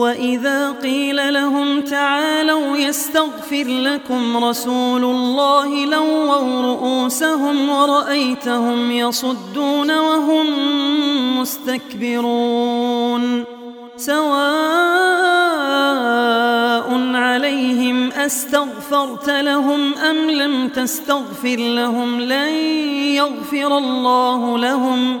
وإذا قيل لهم تعالوا يستغفر لكم رسول الله لووا رؤوسهم ورأيتهم يصدون وهم مستكبرون سواء عليهم أستغفرت لهم أم لم تستغفر لهم لن يغفر الله لهم